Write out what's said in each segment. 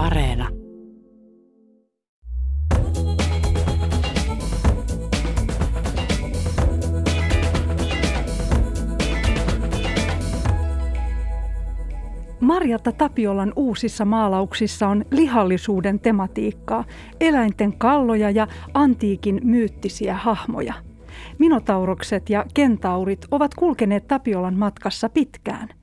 Areena. Marjatta Tapiolan uusissa maalauksissa on lihallisuuden tematiikkaa, eläinten kalloja ja antiikin myyttisiä hahmoja. Minotaurokset ja kentaurit ovat kulkeneet Tapiolan matkassa pitkään.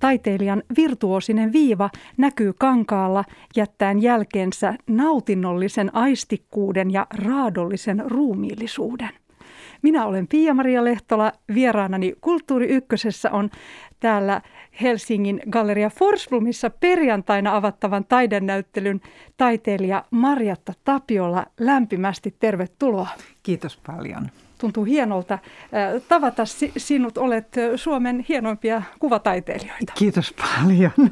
Taiteilijan virtuosinen viiva näkyy kankaalla jättäen jälkeensä nautinnollisen aistikkuuden ja raadollisen ruumiillisuuden. Minä olen Pia-Maria Lehtola. Vieraanani Kulttuuri Ykkösessä on täällä Helsingin Galleria Forsblomissa perjantaina avattavan taidenäyttelyn taiteilija Marjatta Tapiola. Lämpimästi tervetuloa. Kiitos paljon. Tuntuu hienolta tavata sinut. Olet Suomen hienoimpia kuvataiteilijoita. Kiitos paljon.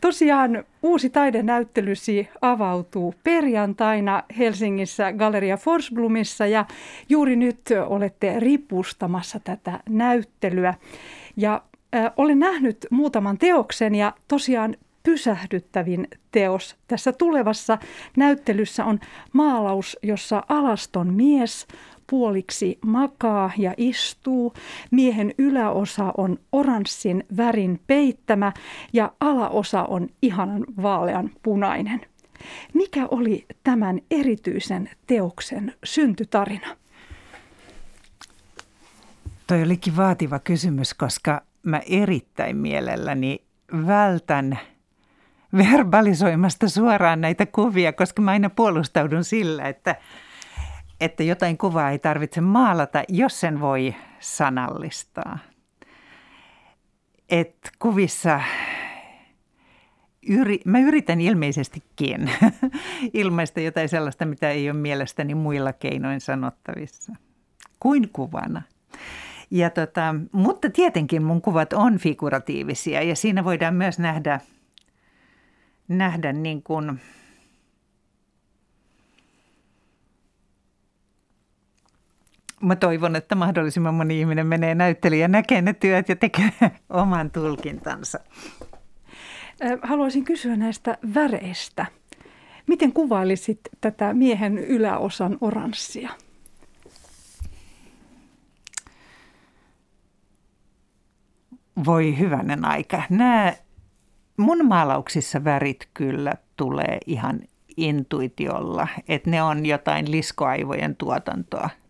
Tosiaan uusi taidenäyttelysi avautuu perjantaina Helsingissä Galleria Forsblomissa ja juuri nyt olette ripustamassa tätä näyttelyä. Ja äh, olen nähnyt muutaman teoksen ja tosiaan pysähdyttävin teos tässä tulevassa näyttelyssä on maalaus, jossa alaston mies puoliksi makaa ja istuu. Miehen yläosa on oranssin värin peittämä ja alaosa on ihanan vaalean punainen. Mikä oli tämän erityisen teoksen syntytarina? Toi olikin vaativa kysymys, koska mä erittäin mielelläni vältän verbalisoimasta suoraan näitä kuvia, koska mä aina puolustaudun sillä, että – että jotain kuvaa ei tarvitse maalata, jos sen voi sanallistaa. Et kuvissa yri, mä yritän ilmeisestikin ilmaista jotain sellaista, mitä ei ole mielestäni muilla keinoin sanottavissa kuin kuvana. Ja tota, mutta tietenkin mun kuvat on figuratiivisia ja siinä voidaan myös nähdä, nähdä niin kuin – mä toivon, että mahdollisimman moni ihminen menee näyttelijä, näkee ne työt ja tekee oman tulkintansa. Haluaisin kysyä näistä väreistä. Miten kuvailisit tätä miehen yläosan oranssia? Voi hyvänen aika. Nämä mun maalauksissa värit kyllä tulee ihan intuitiolla, että ne on jotain liskoaivojen tuotantoa –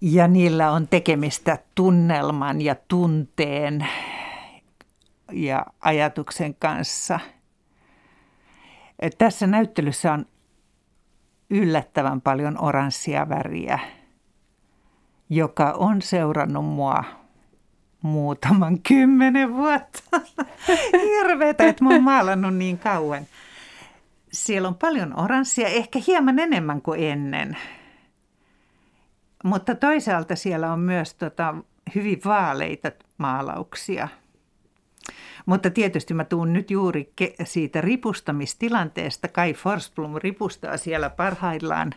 ja niillä on tekemistä tunnelman ja tunteen ja ajatuksen kanssa. Tässä näyttelyssä on yllättävän paljon oranssia väriä, joka on seurannut mua muutaman kymmenen vuotta. Hirveetä, että mä oon maalannut niin kauan. Siellä on paljon oranssia, ehkä hieman enemmän kuin ennen. Mutta toisaalta siellä on myös tota, hyvin vaaleita maalauksia. Mutta tietysti mä tuun nyt juuri siitä ripustamistilanteesta. Kai Forsblom ripustaa siellä parhaillaan,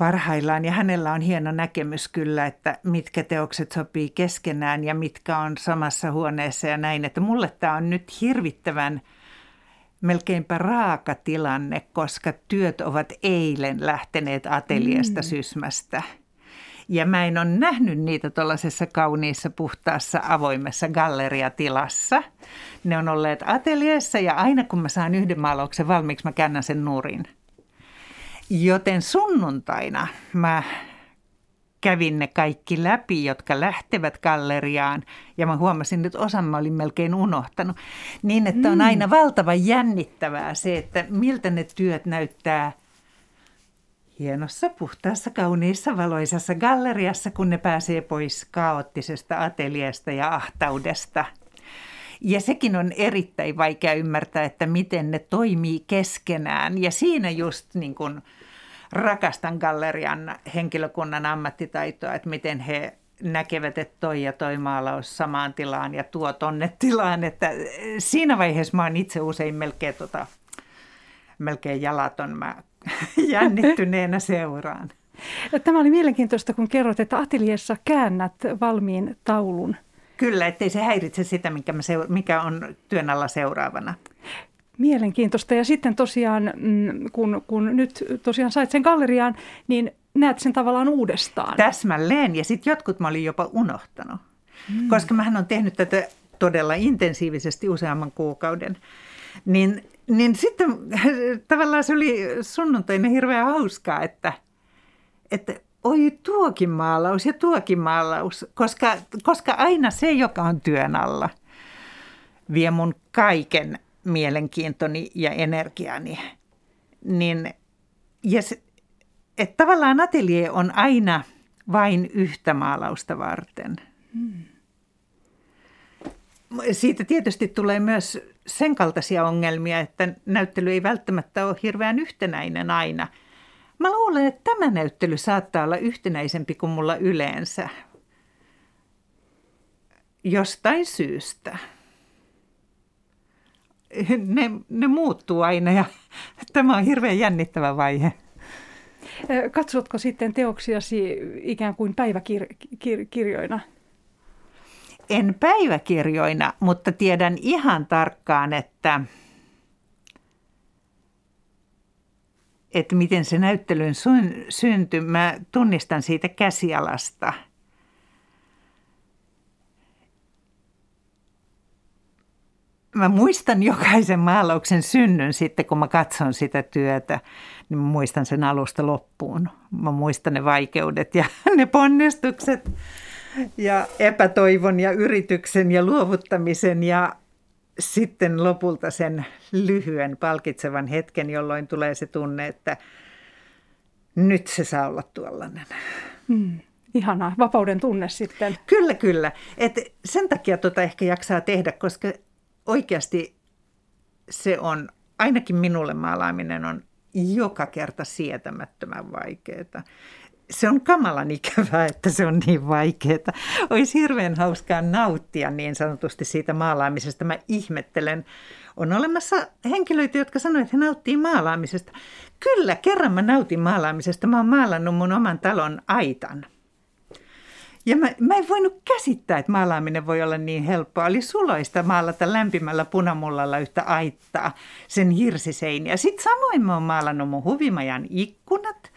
parhaillaan ja hänellä on hieno näkemys kyllä, että mitkä teokset sopii keskenään ja mitkä on samassa huoneessa ja näin. Että mulle tämä on nyt hirvittävän – melkeinpä raaka tilanne, koska työt ovat eilen lähteneet ateliesta mm. sysmästä. Ja mä en ole nähnyt niitä tuollaisessa kauniissa, puhtaassa, avoimessa galleriatilassa. Ne on olleet ateljeessa ja aina kun mä saan yhden maalauksen valmiiksi, mä käännän sen nurin. Joten sunnuntaina mä kävin ne kaikki läpi, jotka lähtevät galleriaan. Ja mä huomasin, että osan mä olin melkein unohtanut. Niin, että on mm. aina valtavan jännittävää se, että miltä ne työt näyttää hienossa, puhtaassa, kauniissa, valoisassa galleriassa, kun ne pääsee pois kaoottisesta ateliesta ja ahtaudesta. Ja sekin on erittäin vaikea ymmärtää, että miten ne toimii keskenään. Ja siinä just niin kuin – rakastan gallerian henkilökunnan ammattitaitoa, että miten he näkevät, että toi ja toi maalaus samaan tilaan ja tuo tonne tilaan. Että siinä vaiheessa mä oon itse usein melkein, tota, melkein jalaton, mä jännittyneenä seuraan. Tämä oli mielenkiintoista, kun kerroit, että ateliessa käännät valmiin taulun Kyllä, ettei se häiritse sitä, mikä, mä seura- mikä on työn alla seuraavana. Mielenkiintoista. Ja sitten tosiaan, mm, kun, kun nyt tosiaan sait sen galleriaan, niin näet sen tavallaan uudestaan. Täsmälleen. Ja sitten jotkut mä olin jopa unohtanut. Mm. Koska mähän on tehnyt tätä todella intensiivisesti useamman kuukauden. Niin, niin sitten tavallaan se oli sunnuntaina hirveän hauskaa, että, että oi tuokin maalaus ja tuokin maalaus, koska, koska aina se, joka on työn alla, vie mun kaiken mielenkiintoni ja energiani. Niin, ja se, että tavallaan atelier on aina vain yhtä maalausta varten. Hmm. Siitä tietysti tulee myös sen kaltaisia ongelmia, että näyttely ei välttämättä ole hirveän yhtenäinen aina. Mä luulen, että tämä näyttely saattaa olla yhtenäisempi kuin mulla yleensä. Jostain syystä. Ne, ne muuttuu aina ja tämä on hirveän jännittävä vaihe. Katsotko sitten teoksiasi ikään kuin päiväkirjoina? En päiväkirjoina, mutta tiedän ihan tarkkaan, että, että miten se näyttelyn syntyi. Mä tunnistan siitä käsialasta. Mä muistan jokaisen maalauksen synnyn sitten, kun mä katson sitä työtä niin mä muistan sen alusta loppuun. Mä muistan ne vaikeudet ja ne ponnistukset ja epätoivon ja yrityksen ja luovuttamisen ja sitten lopulta sen lyhyen palkitsevan hetken, jolloin tulee se tunne, että nyt se saa olla tuollainen. Hmm. Ihanaa, vapauden tunne sitten. Kyllä, kyllä. Et sen takia tota ehkä jaksaa tehdä, koska oikeasti se on, ainakin minulle maalaaminen on joka kerta sietämättömän vaikeaa. Se on kamalan ikävää, että se on niin vaikeaa. Olisi hirveän hauskaa nauttia niin sanotusti siitä maalaamisesta. Mä ihmettelen. On olemassa henkilöitä, jotka sanoivat, että he nauttii maalaamisesta. Kyllä, kerran mä nautin maalaamisesta. Mä oon maalannut mun oman talon aitan – ja mä, mä en voinut käsittää, että maalaaminen voi olla niin helppoa. Oli suloista maalata lämpimällä punamullalla yhtä aittaa, sen hirsiseiniä. Sitten samoin mä oon maalannut mun huvimajan ikkunat.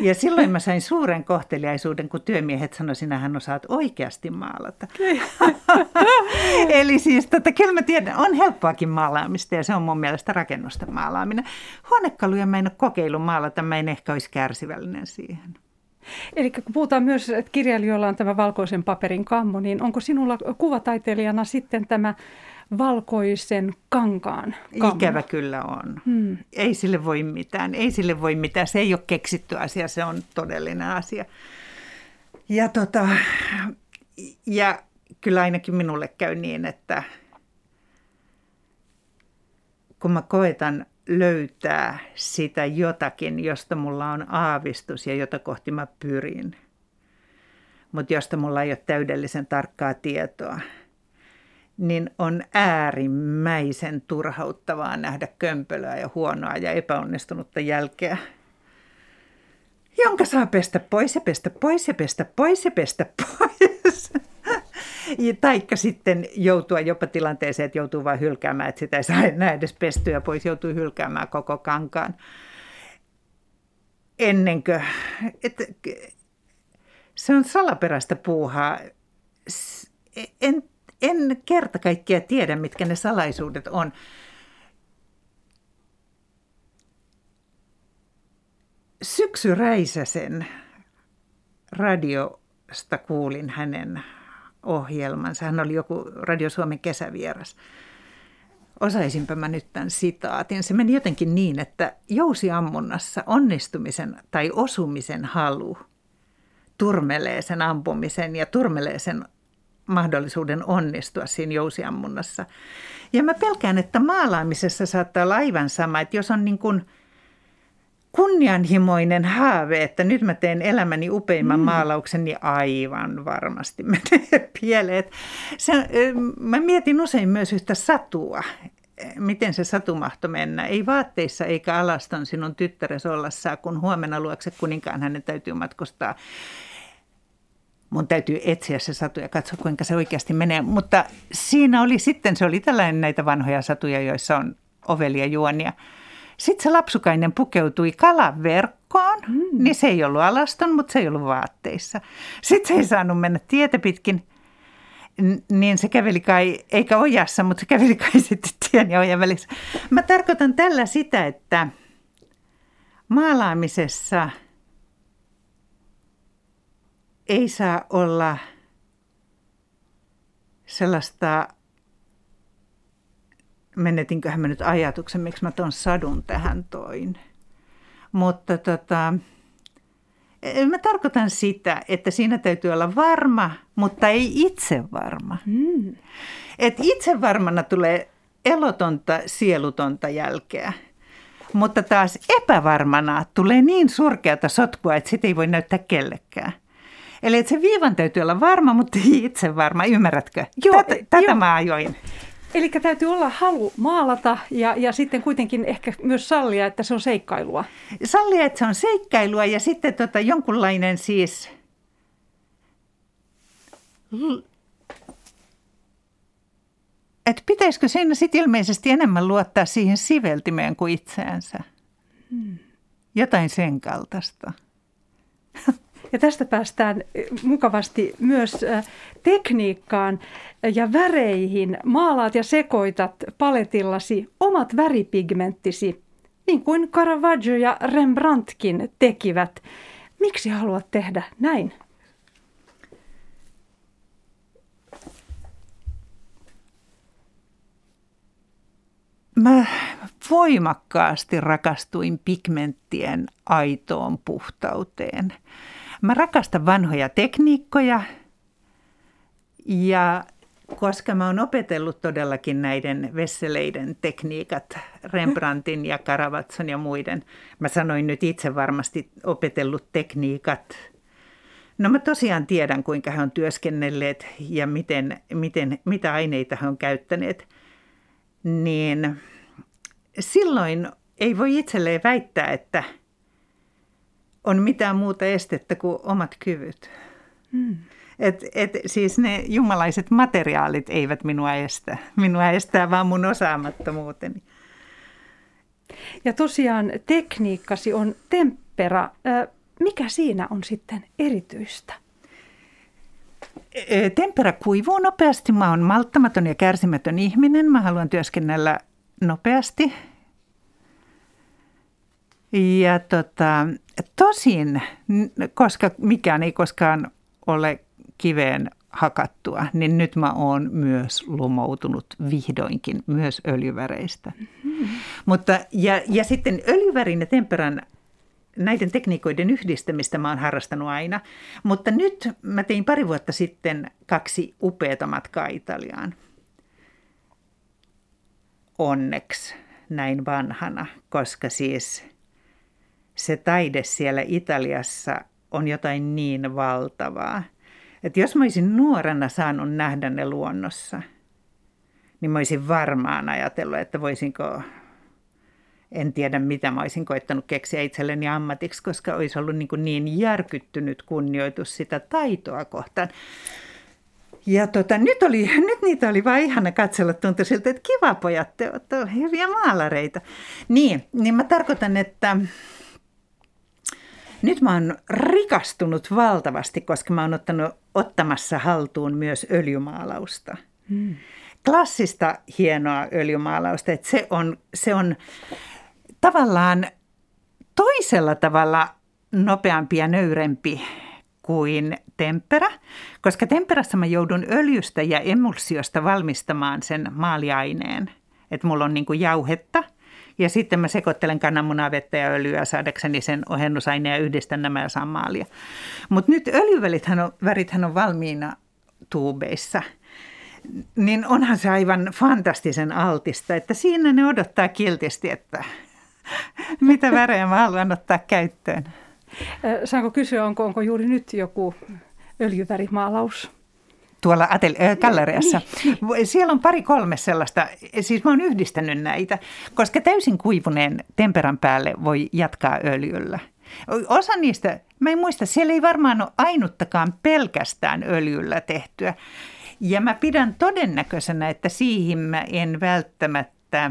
Ja silloin mä sain suuren kohteliaisuuden, kun työmiehet sanoivat, sinähän osaat oikeasti maalata. Eli siis tota, kyllä mä tiedän, on helppoakin maalaamista ja se on mun mielestä rakennusta maalaaminen. Huonekaluja mä en ole kokeillut maalata, mä en ehkä olisi kärsivällinen siihen. Eli kun puhutaan myös, että kirjailijoilla on tämä valkoisen paperin kammo, niin onko sinulla kuvataiteilijana sitten tämä valkoisen kankaan kammo? Ikävä kyllä on. Hmm. Ei sille voi mitään. Ei sille voi mitään. Se ei ole keksitty asia, se on todellinen asia. Ja, tota, ja kyllä ainakin minulle käy niin, että kun mä koetan löytää sitä jotakin, josta mulla on aavistus ja jota kohti mä pyrin, mutta josta mulla ei ole täydellisen tarkkaa tietoa, niin on äärimmäisen turhauttavaa nähdä kömpelöä ja huonoa ja epäonnistunutta jälkeä, jonka saa pestä pois ja pestä pois ja pestä pois ja pestä pois. Taikka sitten joutua jopa tilanteeseen, että joutuu vain hylkäämään, että sitä ei saa enää edes pestyä pois, joutuu hylkäämään koko kankaan. Ennen kuin, että se on salaperäistä puuhaa. En, en kerta kaikkiaan tiedä, mitkä ne salaisuudet on. Syksy Räisäsen radiosta kuulin hänen ohjelmansa. Hän oli joku Radio Suomen kesävieras. Osaisinpä mä nyt tämän sitaatin. Se meni jotenkin niin, että jousiammunnassa onnistumisen tai osumisen halu turmelee sen ampumisen ja turmelee sen mahdollisuuden onnistua siinä jousiammunnassa. Ja mä pelkään, että maalaamisessa saattaa olla aivan sama, että jos on niin kuin – kunnianhimoinen haave, että nyt mä teen elämäni upeimman mm. maalauksen, niin aivan varmasti menee pieleen. Se, mä mietin usein myös yhtä satua, miten se satu mahtoi mennä. Ei vaatteissa eikä alaston sinun tyttäres olla saa, kun huomenna luokse kuninkaan hänen täytyy matkustaa. mun täytyy etsiä se satu ja katsoa, kuinka se oikeasti menee. Mutta siinä oli sitten, se oli tällainen näitä vanhoja satuja, joissa on ovelia juonia. Sitten se lapsukainen pukeutui kalaverkkoon, mm. niin se ei ollut alaston, mutta se ei ollut vaatteissa. Sitten se ei saanut mennä tietä pitkin, niin se käveli kai, eikä ojassa, mutta se käveli kai sitten tien ja ojan välissä. Mä tarkoitan tällä sitä, että maalaamisessa ei saa olla sellaista menetinköhän mä nyt ajatuksen, miksi mä tuon sadun tähän toin. Mutta tota, mä tarkoitan sitä, että siinä täytyy olla varma, mutta ei itse varma. Mm. Et itse varmana tulee elotonta, sielutonta jälkeä. Mutta taas epävarmana tulee niin surkeata sotkua, että sitä ei voi näyttää kellekään. Eli että se viivan täytyy olla varma, mutta ei itse varma. Ymmärrätkö? Joo, tätä, tätä jo. mä ajoin. Eli täytyy olla halu maalata ja, ja sitten kuitenkin ehkä myös sallia, että se on seikkailua. Sallia, että se on seikkailua ja sitten tota, jonkunlainen siis... Että pitäisikö siinä sitten ilmeisesti enemmän luottaa siihen siveltimeen kuin itseänsä? Hmm. Jotain sen kaltaista. Ja tästä päästään eh, mukavasti myös eh, tekniikkaan ja väreihin. Maalaat ja sekoitat paletillasi omat väripigmenttisi, niin kuin Caravaggio ja Rembrandtkin tekivät. Miksi haluat tehdä näin? Mä voimakkaasti rakastuin pigmenttien aitoon puhtauteen. Mä rakastan vanhoja tekniikkoja ja koska mä oon opetellut todellakin näiden vesseleiden tekniikat, Rembrandtin ja Karavatson ja muiden, mä sanoin nyt itse varmasti opetellut tekniikat, No mä tosiaan tiedän, kuinka he on työskennelleet ja miten, miten, mitä aineita he on käyttäneet. Niin silloin ei voi itselleen väittää, että – on mitään muuta estettä kuin omat kyvyt. Mm. Et, et, siis ne jumalaiset materiaalit eivät minua estä. Minua estää vaan mun osaamattomuuteni. Ja tosiaan tekniikkasi on tempera. Mikä siinä on sitten erityistä? Tempera kuivuu nopeasti. Mä oon malttamaton ja kärsimätön ihminen. Mä haluan työskennellä nopeasti ja tota, tosin, koska mikään ei koskaan ole kiveen hakattua, niin nyt mä oon myös lumoutunut vihdoinkin myös öljyväreistä. Mm-hmm. Mutta, ja, ja sitten öljyvärin ja temperan näiden tekniikoiden yhdistämistä mä oon harrastanut aina. Mutta nyt mä tein pari vuotta sitten kaksi upeata matkaa Italiaan. Onneksi näin vanhana, koska siis – se taide siellä Italiassa on jotain niin valtavaa, että jos mä olisin nuorena saanut nähdä ne luonnossa, niin mä olisin varmaan ajatellut, että voisinko, en tiedä mitä mä olisin koittanut keksiä itselleni ammatiksi, koska olisi ollut niin, niin järkyttynyt kunnioitus sitä taitoa kohtaan. Ja tota, nyt, oli, nyt niitä oli vaan ihana katsella, tuntui siltä, että kiva pojat, te olette hyviä maalareita. Niin, niin mä tarkoitan, että nyt mä oon rikastunut valtavasti, koska mä oon ottanut ottamassa haltuun myös öljymaalausta. Hmm. Klassista hienoa öljymaalausta, että se on, se on tavallaan toisella tavalla nopeampi ja nöyrempi kuin tempera, koska temperassa mä joudun öljystä ja emulsiosta valmistamaan sen maaliaineen. Että mulla on niin kuin jauhetta – ja sitten mä sekoittelen kananmunaa, vettä ja öljyä saadakseni sen ohennusaineen ja yhdistän nämä ja saan maalia. Mutta nyt öljyvärithän on, värithän on valmiina tuubeissa. Niin onhan se aivan fantastisen altista, että siinä ne odottaa kiltisti, että mitä värejä mä haluan ottaa käyttöön. Saanko kysyä, onko, onko juuri nyt joku öljyvärimaalaus? Tuolla atel- äh, galleriassa. Siellä on pari kolme sellaista, siis mä oon yhdistänyt näitä, koska täysin kuivuneen temperan päälle voi jatkaa öljyllä. Osa niistä, mä en muista, siellä ei varmaan ole ainuttakaan pelkästään öljyllä tehtyä. Ja mä pidän todennäköisenä, että siihen mä en välttämättä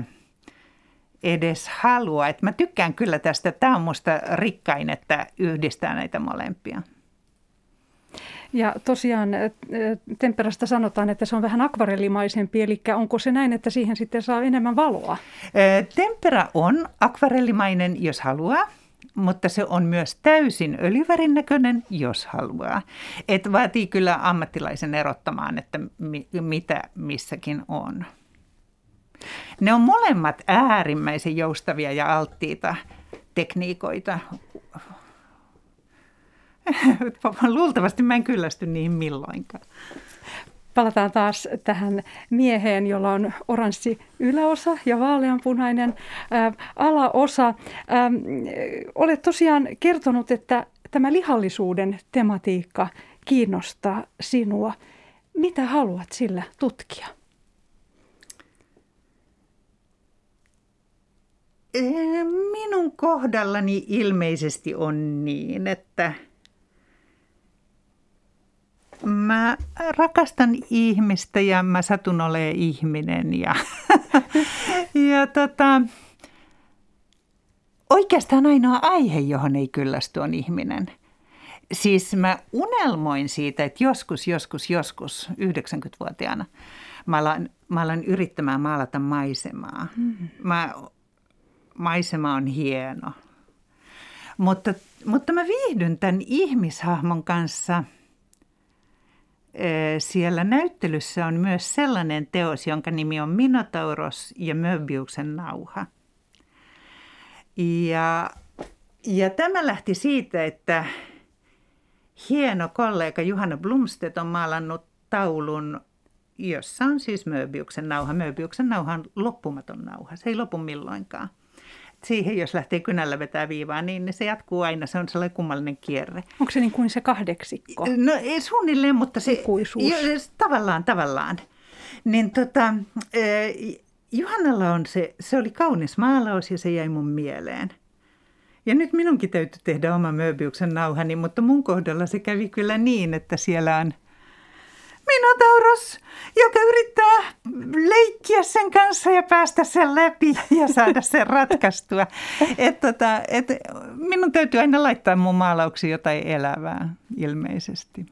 edes halua. Et mä tykkään kyllä tästä, tämä on musta rikkain, että yhdistää näitä molempia. Ja tosiaan temperasta sanotaan, että se on vähän akvarellimaisempi, eli onko se näin, että siihen sitten saa enemmän valoa? Tempera on akvarellimainen, jos haluaa mutta se on myös täysin öljyvärin näköinen, jos haluaa. Et vaatii kyllä ammattilaisen erottamaan, että mi- mitä missäkin on. Ne on molemmat äärimmäisen joustavia ja alttiita tekniikoita. Luultavasti mä en kyllästy niihin milloinkaan. Palataan taas tähän mieheen, jolla on oranssi yläosa ja vaaleanpunainen ää, alaosa. Ää, olet tosiaan kertonut, että tämä lihallisuuden tematiikka kiinnostaa sinua. Mitä haluat sillä tutkia? Minun kohdallani ilmeisesti on niin, että – Mä rakastan ihmistä ja mä satun olemaan ihminen. Ja, ja tota, oikeastaan ainoa aihe, johon ei kyllästy, on ihminen. Siis mä unelmoin siitä, että joskus, joskus, joskus 90-vuotiaana mä alan, mä alan yrittämään maalata maisemaa. Mm-hmm. Mä, maisema on hieno. Mutta, mutta mä viihdyn tämän ihmishahmon kanssa – siellä näyttelyssä on myös sellainen teos, jonka nimi on Minotauros ja Möbiuksen nauha. Ja, ja tämä lähti siitä, että hieno kollega Juhana Blomstedt on maalannut taulun, jossa on siis Möbiuksen nauha. Möbiuksen nauha on loppumaton nauha, se ei lopu milloinkaan siihen, jos lähtee kynällä vetää viivaa, niin se jatkuu aina. Se on sellainen kummallinen kierre. Onko se niin kuin se kahdeksikko? No ei suunnilleen, mutta se... Ikuisuus. Jo, tavallaan, tavallaan. Niin tota, Juhannalla on se, se oli kaunis maalaus ja se jäi mun mieleen. Ja nyt minunkin täytyy tehdä oma Möbiuksen nauhani, mutta mun kohdalla se kävi kyllä niin, että siellä on – Minotauros, joka yrittää leikkiä sen kanssa ja päästä sen läpi ja saada sen ratkaistua. Et tota, et minun täytyy aina laittaa mun maalauksiin jotain elävää ilmeisesti.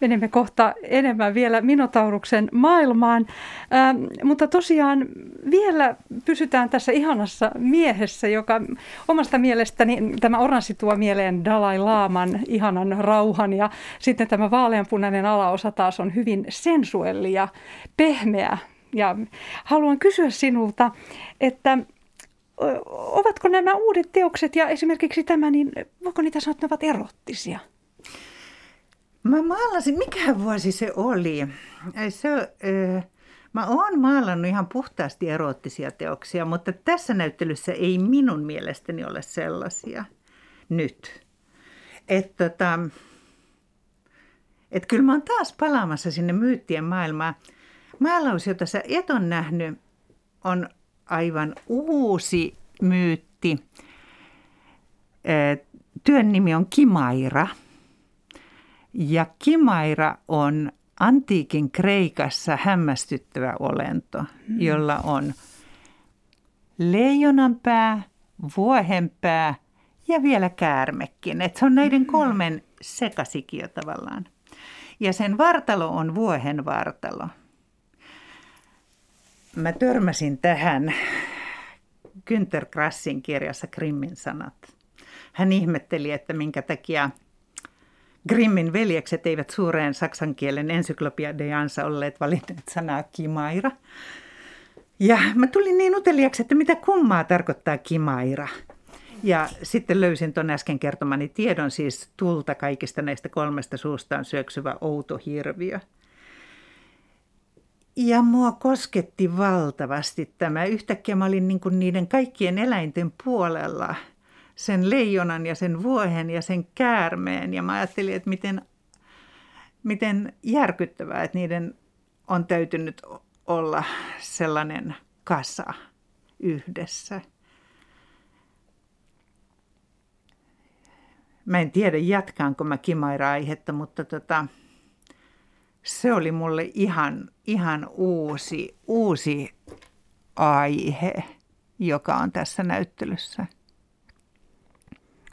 Menemme kohta enemmän vielä Minotauruksen maailmaan, ähm, mutta tosiaan vielä pysytään tässä ihanassa miehessä, joka omasta mielestäni tämä oranssi tuo mieleen Dalai Laaman ihanan rauhan ja sitten tämä vaaleanpunainen alaosa taas on hyvin sensuelli ja pehmeä. Ja haluan kysyä sinulta, että ovatko nämä uudet teokset ja esimerkiksi tämä, niin voiko niitä sanoa, että ne ovat erottisia? Mä maalasin, mikä vuosi se oli? Se, äh, mä oon maalannut ihan puhtaasti eroottisia teoksia, mutta tässä näyttelyssä ei minun mielestäni ole sellaisia nyt. Että tota, et kyllä mä oon taas palaamassa sinne myyttien maailmaan. Maalaus, jota sä et on nähnyt, on aivan uusi myytti. Työn nimi on Kimaira – ja Kimaira on antiikin Kreikassa hämmästyttävä olento, mm. jolla on leijonan pää, vuohen pää ja vielä käärmekin. Et se on näiden mm. kolmen sekasikio tavallaan. Ja sen vartalo on vuohen vartalo. Mä törmäsin tähän Günther Krassin kirjassa Grimmin sanat. Hän ihmetteli, että minkä takia – Grimmin veljekset eivät suureen saksan kielen ensyklopediansa olleet valinneet sanaa kimaira. Ja mä tulin niin uteliaksi, että mitä kummaa tarkoittaa kimaira. Ja sitten löysin tuon äsken kertomani tiedon, siis tulta kaikista näistä kolmesta suustaan syöksyvä outo hirviö. Ja mua kosketti valtavasti tämä. Yhtäkkiä mä olin niin kuin niiden kaikkien eläinten puolella – sen leijonan ja sen vuohen ja sen käärmeen. Ja mä ajattelin, että miten, miten järkyttävää, että niiden on täytynyt olla sellainen kasa yhdessä. Mä en tiedä jatkaanko mä Kimaira-aihetta, mutta tota, se oli mulle ihan, ihan uusi, uusi aihe, joka on tässä näyttelyssä.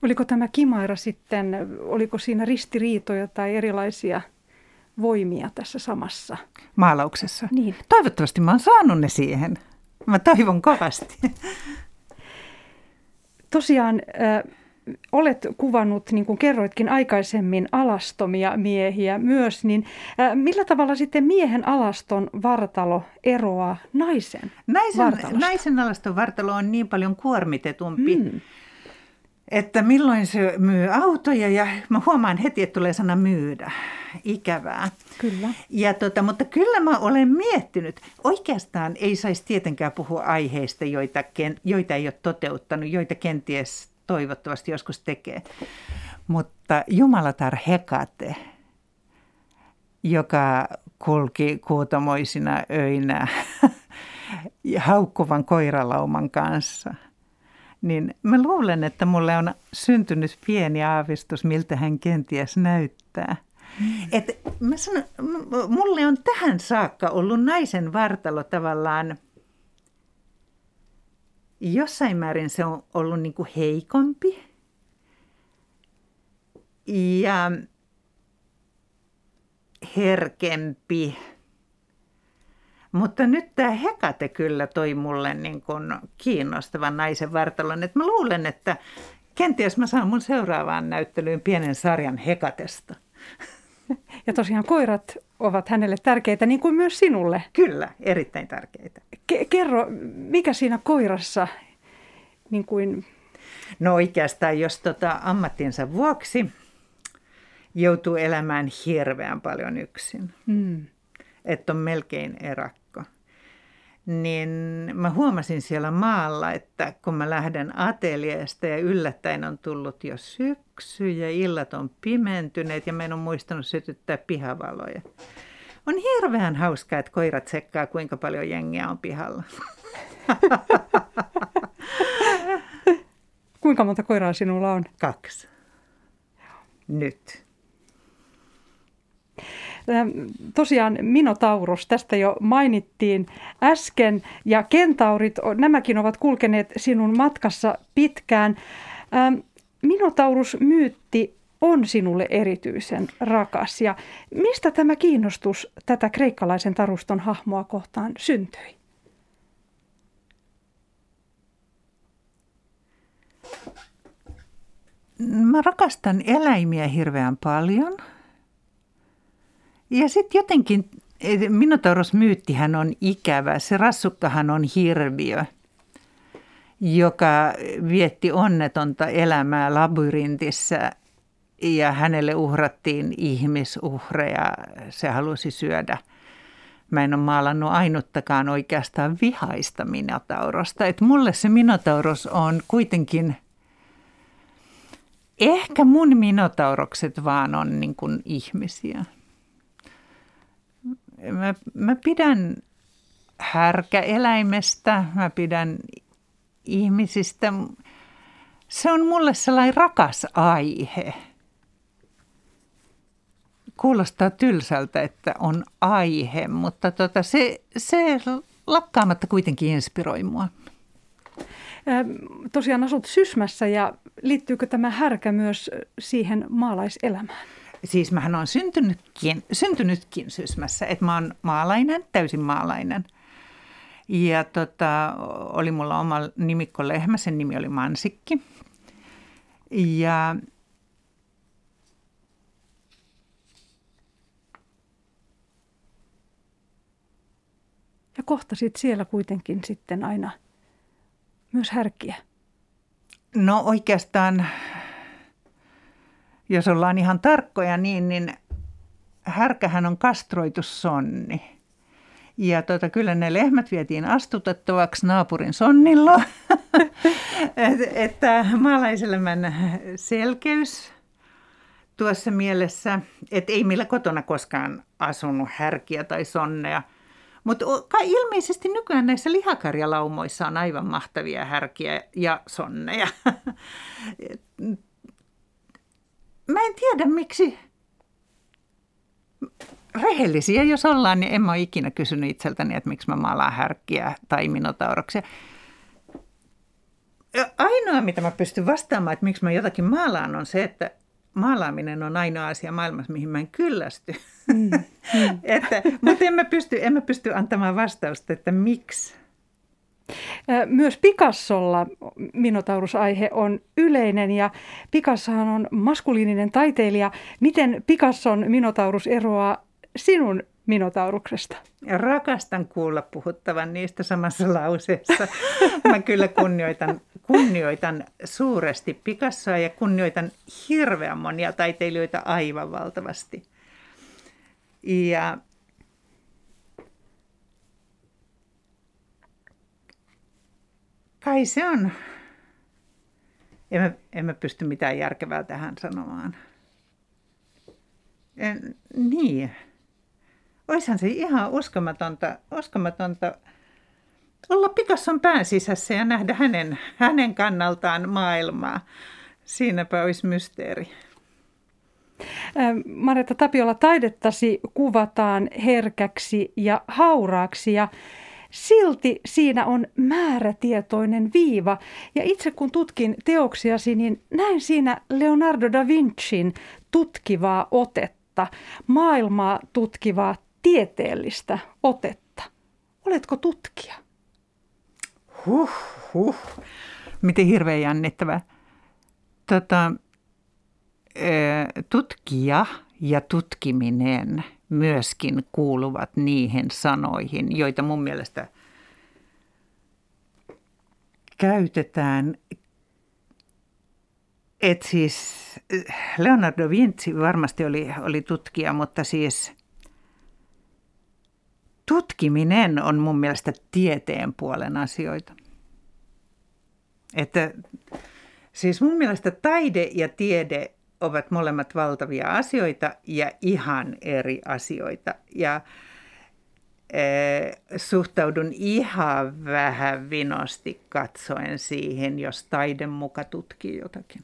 Oliko tämä Kimaira sitten, oliko siinä ristiriitoja tai erilaisia voimia tässä samassa? Maalauksessa? Niin. Toivottavasti mä oon saanut ne siihen. Mä toivon kovasti. Tosiaan äh, olet kuvannut, niin kuin kerroitkin aikaisemmin, alastomia miehiä myös, niin äh, millä tavalla sitten miehen alaston vartalo eroaa naisen Naisen, vartalosta? naisen alaston vartalo on niin paljon kuormitetumpi, mm. Että milloin se myy autoja ja mä huomaan heti, että tulee sana myydä. Ikävää. Kyllä. Ja tota, mutta kyllä mä olen miettinyt, oikeastaan ei saisi tietenkään puhua aiheista, joita, joita ei ole toteuttanut, joita kenties toivottavasti joskus tekee. Mutta Jumalatar Hekate, joka kulki kuutamoisina öinä haukkuvan koiralauman kanssa, niin mä luulen, että mulle on syntynyt pieni aavistus, miltä hän kenties näyttää. Mm. Et mä sanon, mulle on tähän saakka ollut naisen vartalo tavallaan – jossain määrin se on ollut niin kuin heikompi. Ja herkempi. Mutta nyt tämä Hekate kyllä toi mulle niin kuin kiinnostavan naisen vartalon. Et mä luulen, että kenties mä saan mun seuraavaan näyttelyyn pienen sarjan Hekatesta. Ja tosiaan koirat ovat hänelle tärkeitä, niin kuin myös sinulle. Kyllä, erittäin tärkeitä. Ke- kerro, mikä siinä koirassa niin kuin... No oikeastaan, jos tota ammattinsa vuoksi joutuu elämään hirveän paljon yksin, mm. Että on melkein erakko, niin mä huomasin siellä maalla, että kun mä lähden ateljeesta ja yllättäen on tullut jo syksy ja illat on pimentyneet ja mä en ole muistanut sytyttää pihavaloja. On hirveän hauskaa, että koirat sekkaa, kuinka paljon jengiä on pihalla. Kuinka monta koiraa sinulla on? Kaksi. Nyt. Tosiaan Minotaurus, tästä jo mainittiin äsken, ja kentaurit, nämäkin ovat kulkeneet sinun matkassa pitkään. Minotaurus-myytti on sinulle erityisen rakas, ja mistä tämä kiinnostus tätä kreikkalaisen taruston hahmoa kohtaan syntyi? Mä rakastan eläimiä hirveän paljon. Ja sitten jotenkin, Minotaurus-myyttihän on ikävä. Se rassukkahan on hirviö, joka vietti onnetonta elämää labyrintissä ja hänelle uhrattiin ihmisuhreja. Se halusi syödä. Mä en ole maalannut ainuttakaan oikeastaan vihaista Minotaurosta. Et mulle se Minotaurus on kuitenkin – Ehkä mun minotaurokset vaan on niin kuin ihmisiä. Mä, mä pidän härkäeläimestä, mä pidän ihmisistä. Se on mulle sellainen rakas aihe. Kuulostaa tylsältä, että on aihe, mutta tota, se, se lakkaamatta kuitenkin inspiroi mua. Tosiaan asut Sysmässä ja liittyykö tämä härkä myös siihen maalaiselämään? Siis mähän on syntynytkin, syntynytkin Sysmässä, että mä oon maalainen, täysin maalainen. Ja tota, oli mulla oma nimikko lehmä, sen nimi oli Mansikki. Ja Ja kohtasit siellä kuitenkin sitten aina myös härkiä? No oikeastaan, jos ollaan ihan tarkkoja niin, niin härkähän on kastroitu sonni. Ja tota, kyllä ne lehmät vietiin astutettavaksi naapurin sonnilla. että maalaiselämän selkeys tuossa mielessä, että ei meillä kotona koskaan asunut härkiä tai sonneja – mutta ilmeisesti nykyään näissä lihakarjalaumoissa on aivan mahtavia härkiä ja sonneja. mä en tiedä miksi rehellisiä jos ollaan, niin en mä ole ikinä kysynyt itseltäni, että miksi mä maalaan härkkiä tai minotauroksia. Ainoa, mitä mä pystyn vastaamaan, että miksi mä jotakin maalaan, on se, että maalaaminen on ainoa asia maailmassa, mihin mä en kyllästy. Mm, mm. että, mutta en mä, pysty, en mä pysty antamaan vastausta, että miksi. Myös Picassolla minotaurusaihe on yleinen ja Picassohan on maskuliininen taiteilija. Miten Picasson minotaurus eroaa sinun minotauruksesta? Rakastan kuulla puhuttavan niistä samassa lauseessa. Mä kyllä kunnioitan, kunnioitan suuresti Picassoa ja kunnioitan hirveän monia taiteilijoita aivan valtavasti. Ja kai se on. En mä, en mä pysty mitään järkevää tähän sanomaan. En, niin. Oishan se ihan uskomatonta, uskomatonta olla Picasson pään sisässä ja nähdä hänen, hänen kannaltaan maailmaa. Siinäpä olisi mysteeri. Maretta Tapiola, taidettasi kuvataan herkäksi ja hauraaksi ja silti siinä on määrätietoinen viiva. Ja itse kun tutkin teoksiasi, niin näin siinä Leonardo da Vincin tutkivaa otetta, maailmaa tutkivaa tieteellistä otetta. Oletko tutkija? Huh, huh. Miten hirveän jännittävää. Tota, tutkija ja tutkiminen myöskin kuuluvat niihin sanoihin, joita mun mielestä käytetään. Et siis Leonardo Vinci varmasti oli, oli tutkija, mutta siis tutkiminen on mun mielestä tieteen puolen asioita. Että siis mun mielestä taide ja tiede ovat molemmat valtavia asioita ja ihan eri asioita. Ja e, suhtaudun ihan vähän vinosti katsoen siihen, jos taide muka tutkii jotakin.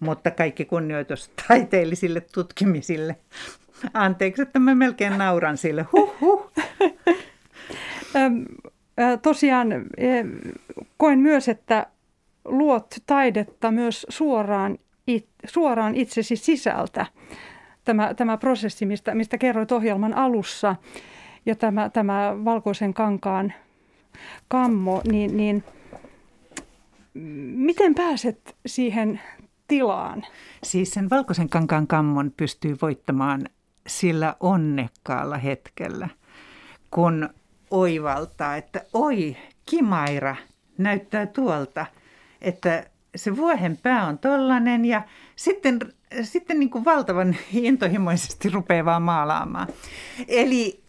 Mutta kaikki kunnioitus taiteellisille tutkimisille. Anteeksi, että mä melkein nauran sille. Huh, huh. Tosiaan koen myös, että luot taidetta myös suoraan, it, suoraan itsesi sisältä. Tämä, tämä prosessi, mistä, mistä kerroit ohjelman alussa, ja tämä, tämä valkoisen kankaan kammo, niin, niin miten pääset siihen tilaan? Siis sen valkoisen kankaan kammon pystyy voittamaan sillä onnekkaalla hetkellä, kun oivaltaa, että oi, Kimaira näyttää tuolta, että se vuohen pää on tollanen ja sitten, sitten niin kuin valtavan intohimoisesti rupeaa vaan maalaamaan. Eli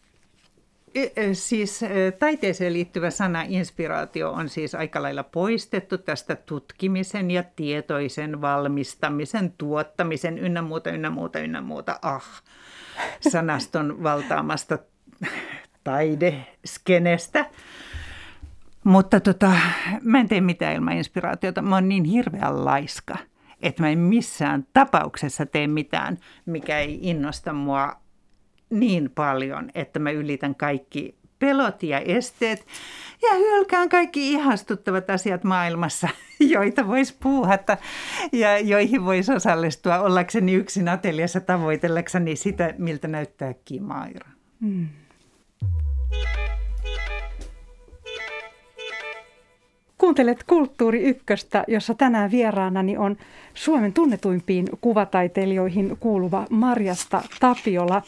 Siis taiteeseen liittyvä sana inspiraatio on siis aika lailla poistettu tästä tutkimisen ja tietoisen valmistamisen, tuottamisen ynnä muuta, ynnä muuta, ynnä muuta, ah, sanaston valtaamasta taideskenestä. Mutta tota, mä en tee mitään ilman inspiraatiota. Mä oon niin hirveän laiska, että mä en missään tapauksessa tee mitään, mikä ei innosta mua niin paljon, että mä ylitän kaikki pelot ja esteet ja hylkään kaikki ihastuttavat asiat maailmassa, joita voisi puuhata ja joihin voisi osallistua ollakseni yksin ateliassa tavoitellakseni sitä, miltä näyttää Kimaira. Mm. Kuuntelet Kulttuuri Ykköstä, jossa tänään vieraanani on Suomen tunnetuimpiin kuvataiteilijoihin kuuluva Marjasta Tapiola.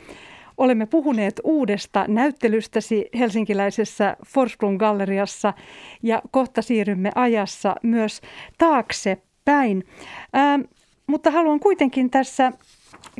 Olemme puhuneet uudesta näyttelystäsi helsinkiläisessä Forsblom Galleriassa ja kohta siirrymme ajassa myös taaksepäin. Ähm, mutta haluan kuitenkin tässä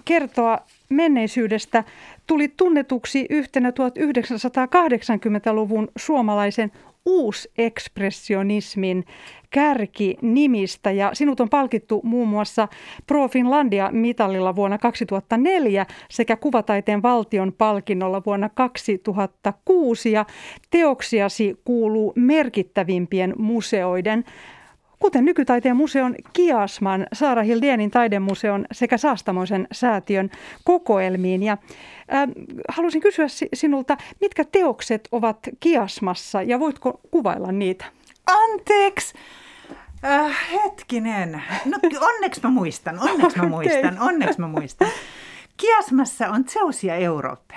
kertoa menneisyydestä. Tuli tunnetuksi yhtenä 1980-luvun suomalaisen uusekspressionismin kärkinimistä. Ja sinut on palkittu muun muassa Pro Finlandia mitallilla vuonna 2004 sekä kuvataiteen valtion palkinnolla vuonna 2006 ja teoksiasi kuuluu merkittävimpien museoiden kuten Nykytaiteen museon Kiasman, Saara Hildeenin taidemuseon sekä Saastamoisen säätiön kokoelmiin. Ja äh, haluaisin kysyä sinulta, mitkä teokset ovat Kiasmassa ja voitko kuvailla niitä? Anteeksi! Äh, hetkinen. No onneksi mä muistan, onneksi mä muistan, onneksi mä muistan. Kiasmassa on Zeus ja Europe.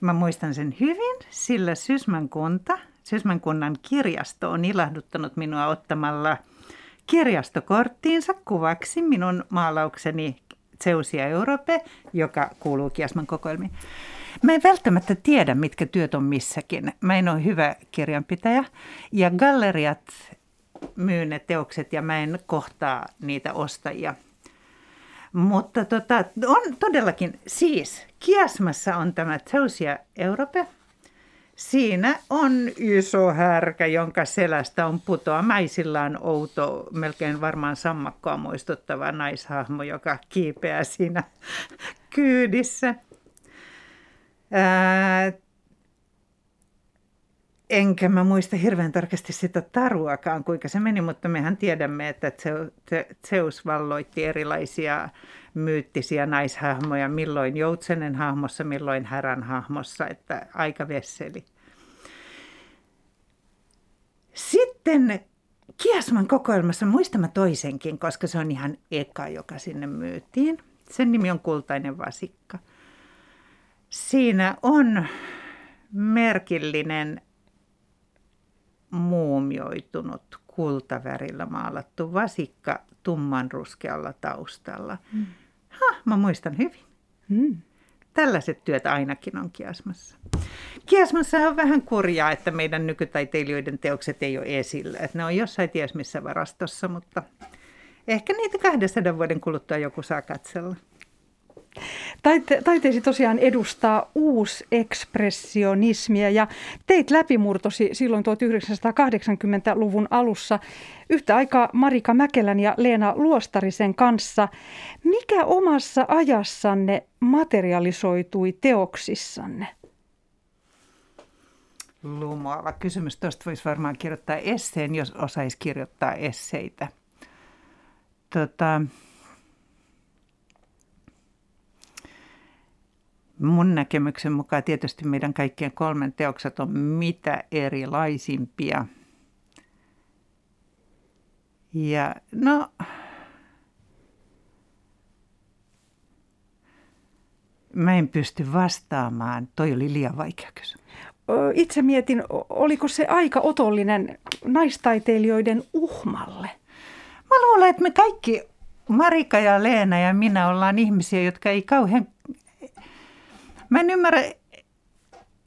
Mä muistan sen hyvin, sillä Sysmän kunta, Sysmän kunnan kirjasto on ilahduttanut minua ottamalla kirjastokorttiinsa kuvaksi minun maalaukseni Zeus ja Europe, joka kuuluu Kiasman kokoelmiin. Mä en välttämättä tiedä, mitkä työt on missäkin. Mä en ole hyvä kirjanpitäjä. Ja galleriat myy ne teokset ja mä en kohtaa niitä ostajia. Mutta tota, on todellakin, siis Kiasmassa on tämä Zeus ja Europe. Siinä on iso härkä, jonka selästä on putoamaisillaan outo, melkein varmaan sammakkoa muistuttava naishahmo, joka kiipeää siinä kyydissä. Ää, enkä mä muista hirveän tarkasti sitä taruakaan, kuinka se meni, mutta mehän tiedämme, että Zeus valloitti erilaisia myyttisiä naishahmoja, milloin joutsenen hahmossa, milloin härän hahmossa, että aika vesseli. Sitten Kiasman kokoelmassa muistama toisenkin, koska se on ihan eka, joka sinne myytiin. Sen nimi on Kultainen vasikka. Siinä on merkillinen muumioitunut kultavärillä maalattu vasikka tummanruskealla taustalla. Mm. Ha, mä muistan hyvin. Mm. Tällaiset työt ainakin on kiasmassa. Kiasmassa on vähän kurjaa, että meidän nykytaiteilijoiden teokset ei ole esillä. Että ne on jossain ties missä varastossa, mutta ehkä niitä 200 vuoden kuluttua joku saa katsella. Taite, taiteesi tosiaan edustaa uusekspressionismia ja teit läpimurtosi silloin 1980-luvun alussa yhtä aikaa Marika Mäkelän ja Leena Luostarisen kanssa. Mikä omassa ajassanne materialisoitui teoksissanne? Lumoava kysymys. Tuosta voisi varmaan kirjoittaa esseen, jos osaisi kirjoittaa esseitä. Tota, mun näkemyksen mukaan tietysti meidän kaikkien kolmen teokset on mitä erilaisimpia. Ja no, mä en pysty vastaamaan. Toi oli liian vaikea kysymys. Itse mietin, oliko se aika otollinen naistaiteilijoiden uhmalle? Mä luulen, että me kaikki, Marika ja Leena ja minä ollaan ihmisiä, jotka ei kauhean Mä en ymmärrä,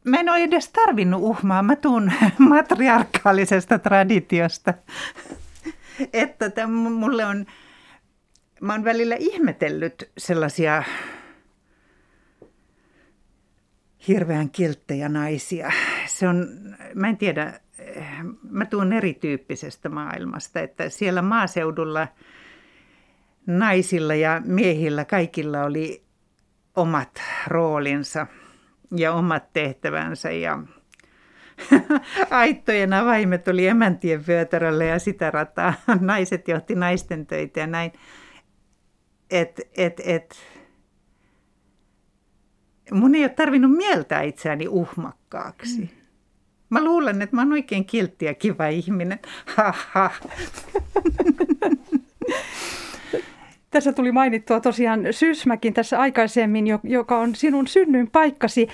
mä en ole edes tarvinnut uhmaa. Mä tuun matriarkaalisesta traditiosta. että mulle on, mä oon välillä ihmetellyt sellaisia hirveän kilttejä naisia. Se on, mä en tiedä, mä tuun erityyppisestä maailmasta, että siellä maaseudulla naisilla ja miehillä kaikilla oli omat roolinsa ja omat tehtävänsä ja aittojen avaimet oli emäntien vyötäröllä ja sitä rataa. Naiset johti naisten töitä ja näin. Et, et, et. Mun ei ole tarvinnut mieltää itseäni uhmakkaaksi. Mm. Mä luulen, että mä oon oikein kiltti ja kiva ihminen. Ha, ha. Tässä tuli mainittua tosiaan Sysmäkin tässä aikaisemmin, joka on sinun synnyin paikkasi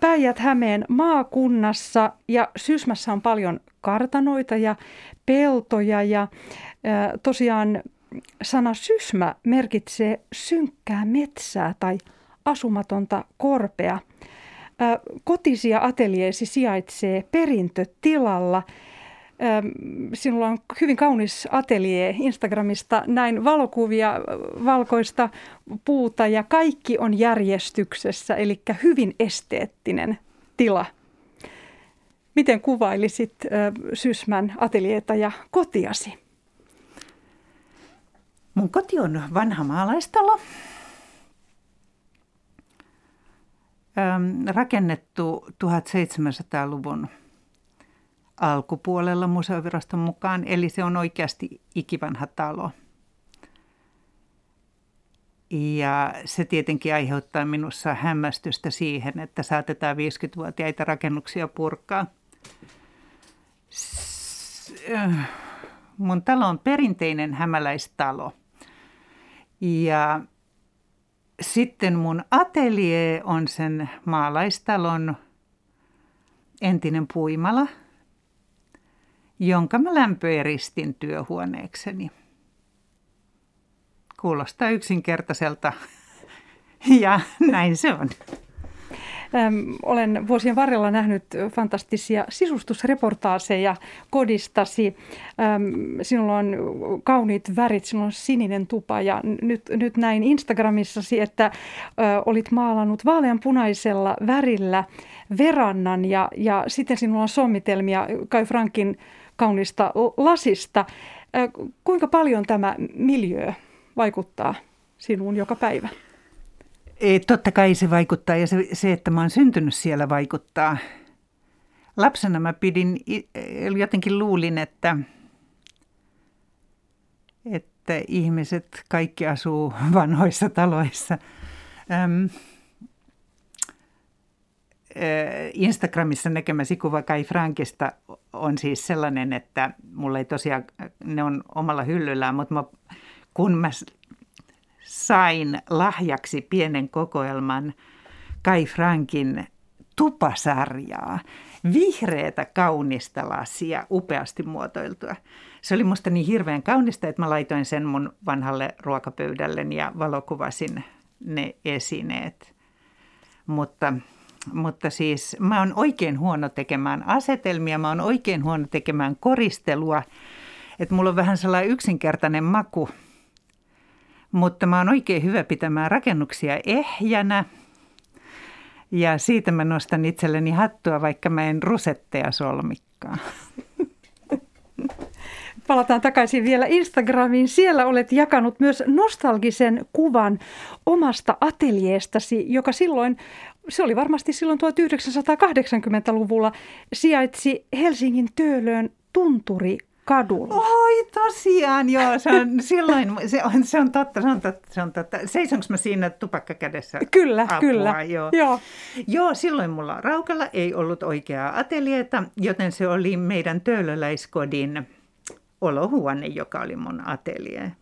Päijät-Hämeen maakunnassa ja Sysmässä on paljon kartanoita ja peltoja ja tosiaan sana Sysmä merkitsee synkkää metsää tai asumatonta korpea. Kotisia ateljeesi sijaitsee perintötilalla – Sinulla on hyvin kaunis ateljee Instagramista, näin valokuvia valkoista puuta ja kaikki on järjestyksessä, eli hyvin esteettinen tila. Miten kuvailisit Sysmän ateljeeta ja kotiasi? Mun koti on vanha maalaistalo. rakennettu 1700-luvun alkupuolella museoviraston mukaan, eli se on oikeasti ikivanha talo. Ja se tietenkin aiheuttaa minussa hämmästystä siihen, että saatetaan 50-vuotiaita rakennuksia purkaa. Mun talo on perinteinen hämäläistalo. Ja sitten mun atelier on sen maalaistalon entinen puimala, jonka mä lämpöeristin työhuoneekseni. Kuulostaa yksinkertaiselta ja näin se on. Olen vuosien varrella nähnyt fantastisia sisustusreportaaseja kodistasi. Sinulla on kauniit värit, sinulla on sininen tupa ja nyt, nyt näin Instagramissasi, että olit maalannut vaaleanpunaisella värillä verannan ja, ja sitten sinulla on sommitelmia Kai Frankin kaunista lasista. Kuinka paljon tämä miljö vaikuttaa sinuun joka päivä? Ei, totta kai se vaikuttaa ja se, se, että mä oon syntynyt siellä vaikuttaa. Lapsena mä pidin, jotenkin luulin, että, että ihmiset kaikki asuu vanhoissa taloissa. Öm, Instagramissa näkemäsi kuva Kai Frankista on siis sellainen, että mulla ei tosiaan, ne on omalla hyllyllään, mutta mä, kun mä sain lahjaksi pienen kokoelman Kai Frankin tupasarjaa, vihreätä kaunista lasia, upeasti muotoiltua. Se oli musta niin hirveän kaunista, että mä laitoin sen mun vanhalle ruokapöydälle ja valokuvasin ne esineet. Mutta, mutta siis mä oon oikein huono tekemään asetelmia, mä oon oikein huono tekemään koristelua. Että mulla on vähän sellainen yksinkertainen maku – mutta mä oon oikein hyvä pitämään rakennuksia ehjänä. Ja siitä mä nostan itselleni hattua, vaikka mä en rusetteja solmikkaa. Palataan takaisin vielä Instagramiin. Siellä olet jakanut myös nostalgisen kuvan omasta ateljeestasi, joka silloin, se oli varmasti silloin 1980-luvulla, sijaitsi Helsingin Töölön tunturi kadulla. Oi tosiaan, joo, se on silloin, se on, se on totta, se on totta, se on totta. Seisonko mä siinä tupakka kädessä? Kyllä, apua, kyllä. Joo. Joo. joo, silloin mulla Raukalla ei ollut oikeaa atelieta, joten se oli meidän töölöläiskodin olohuone, joka oli mun atelie.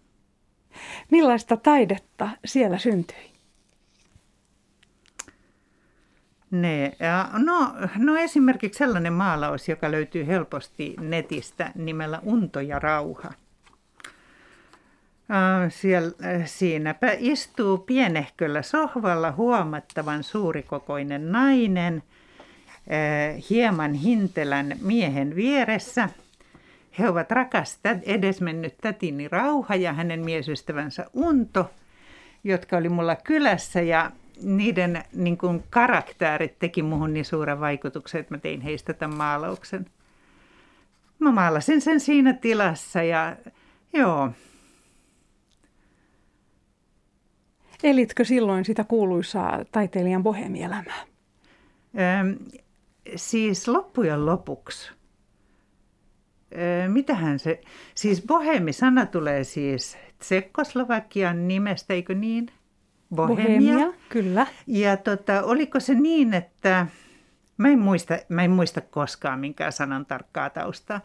Millaista taidetta siellä syntyi? Ne, no, no esimerkiksi sellainen maalaus, joka löytyy helposti netistä nimellä Unto ja rauha. Siellä, siinäpä istuu pienehköllä sohvalla huomattavan suurikokoinen nainen hieman hintelän miehen vieressä. He ovat rakas edesmennyt tätini Rauha ja hänen miesystävänsä Unto, jotka oli mulla kylässä ja niiden niin kuin karaktäärit teki muhun niin suuren vaikutuksen, että mä tein heistä tämän maalauksen. Mä maalasin sen siinä tilassa ja joo. Elitkö silloin sitä kuuluisaa taiteilijan bohemielämää? Öm, siis loppujen lopuksi. Öö, mitähän se, siis bohemi-sana tulee siis Tsekkoslovakian nimestä, eikö niin? Bohemia. Bohemia kyllä. Ja tota, oliko se niin, että Mä en, muista, mä en muista koskaan minkään sanan tarkkaa taustaa.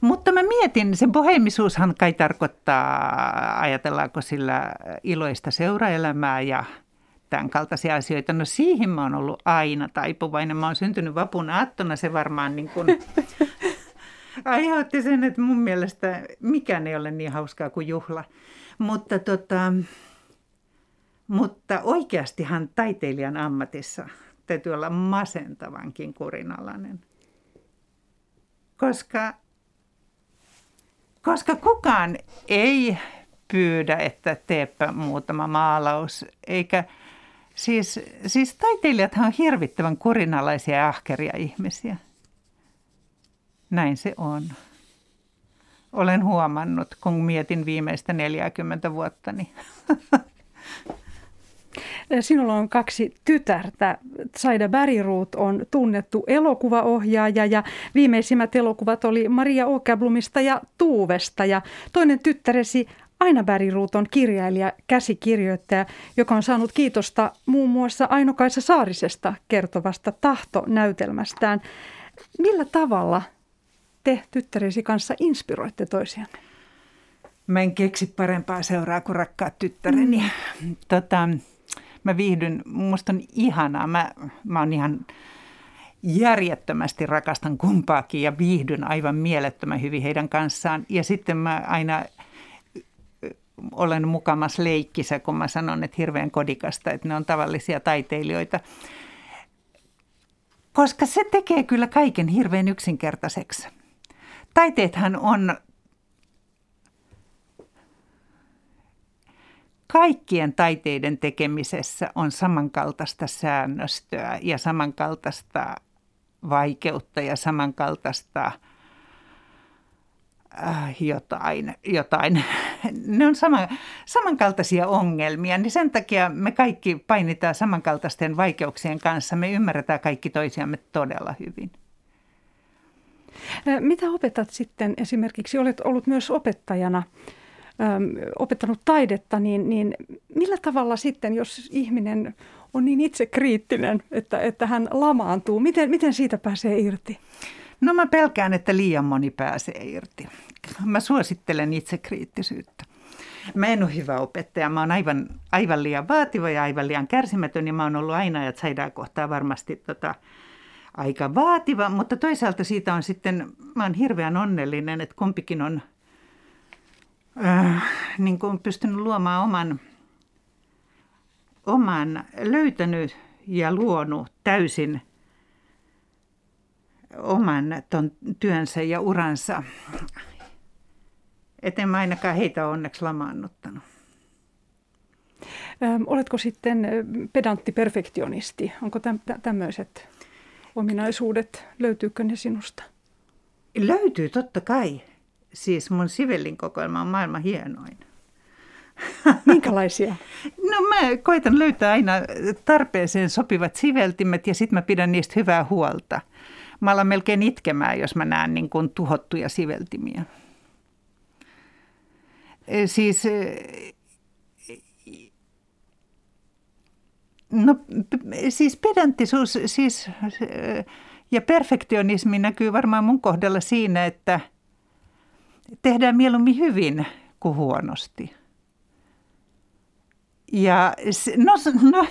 Mutta mä mietin, se bohemisuushan kai tarkoittaa, ajatellaanko sillä iloista seuraelämää ja tämän kaltaisia asioita. No siihen mä oon ollut aina taipuvainen. Mä oon syntynyt vapun aattona, se varmaan niin kuin aiheutti sen, että mun mielestä mikään ei ole niin hauskaa kuin juhla. Mutta tota, mutta oikeastihan taiteilijan ammatissa täytyy olla masentavankin kurinalainen. Koska, koska kukaan ei pyydä, että teepä muutama maalaus, eikä siis, siis taiteilijathan on hirvittävän kurinalaisia ja ahkeria ihmisiä. Näin se on. Olen huomannut, kun mietin viimeistä 40 vuottani. Sinulla on kaksi tytärtä. Saida Bäriruut on tunnettu elokuvaohjaaja ja viimeisimmät elokuvat oli Maria Åkerblomista ja Tuuvesta. Ja toinen tyttäresi Aina Bäriruut on kirjailija, käsikirjoittaja, joka on saanut kiitosta muun muassa Ainokaisa Saarisesta kertovasta tahtonäytelmästään. Millä tavalla te tyttäresi kanssa inspiroitte toisianne? Mä en keksi parempaa seuraa kuin rakkaat tyttäreni. Mm. Tota, mä viihdyn, musta on ihanaa. Mä, mä oon ihan järjettömästi rakastan kumpaakin ja viihdyn aivan mielettömän hyvin heidän kanssaan. Ja sitten mä aina olen mukamas leikkisä, kun mä sanon, että hirveän kodikasta, että ne on tavallisia taiteilijoita. Koska se tekee kyllä kaiken hirveän yksinkertaiseksi. Taiteethan on kaikkien taiteiden tekemisessä on samankaltaista säännöstöä ja samankaltaista vaikeutta ja samankaltaista äh, jotain, jotain. Ne on sama, samankaltaisia ongelmia, niin sen takia me kaikki painitaan samankaltaisten vaikeuksien kanssa. Me ymmärretään kaikki toisiamme todella hyvin. Mitä opetat sitten esimerkiksi, olet ollut myös opettajana, opettanut taidetta, niin, niin millä tavalla sitten, jos ihminen on niin itsekriittinen, että, että hän lamaantuu, miten, miten siitä pääsee irti? No mä pelkään, että liian moni pääsee irti. Mä suosittelen itsekriittisyyttä. Mä en ole hyvä opettaja. Mä oon aivan, aivan liian vaativa ja aivan liian kärsimätön ja mä oon ollut aina, että saidaan kohtaa varmasti tota, aika vaativa, mutta toisaalta siitä on sitten, mä oon hirveän onnellinen, että kumpikin on äh, niin kuin pystynyt luomaan oman, oman, löytänyt ja luonut täysin oman ton työnsä ja uransa. Et en mä ainakaan heitä onneksi lamaannuttanut. Ö, oletko sitten pedantti perfektionisti? Onko tämmöiset ominaisuudet, löytyykö ne sinusta? Löytyy totta kai. Siis mun sivellin kokoelma on maailman hienoin. Minkälaisia? No mä koitan löytää aina tarpeeseen sopivat siveltimet ja sitten mä pidän niistä hyvää huolta. Mä alan melkein itkemään, jos mä näen niin kuin tuhottuja siveltimiä. Siis No siis pedanttisuus siis, ja perfektionismi näkyy varmaan mun kohdalla siinä, että tehdään mieluummin hyvin kuin huonosti. Ja no, no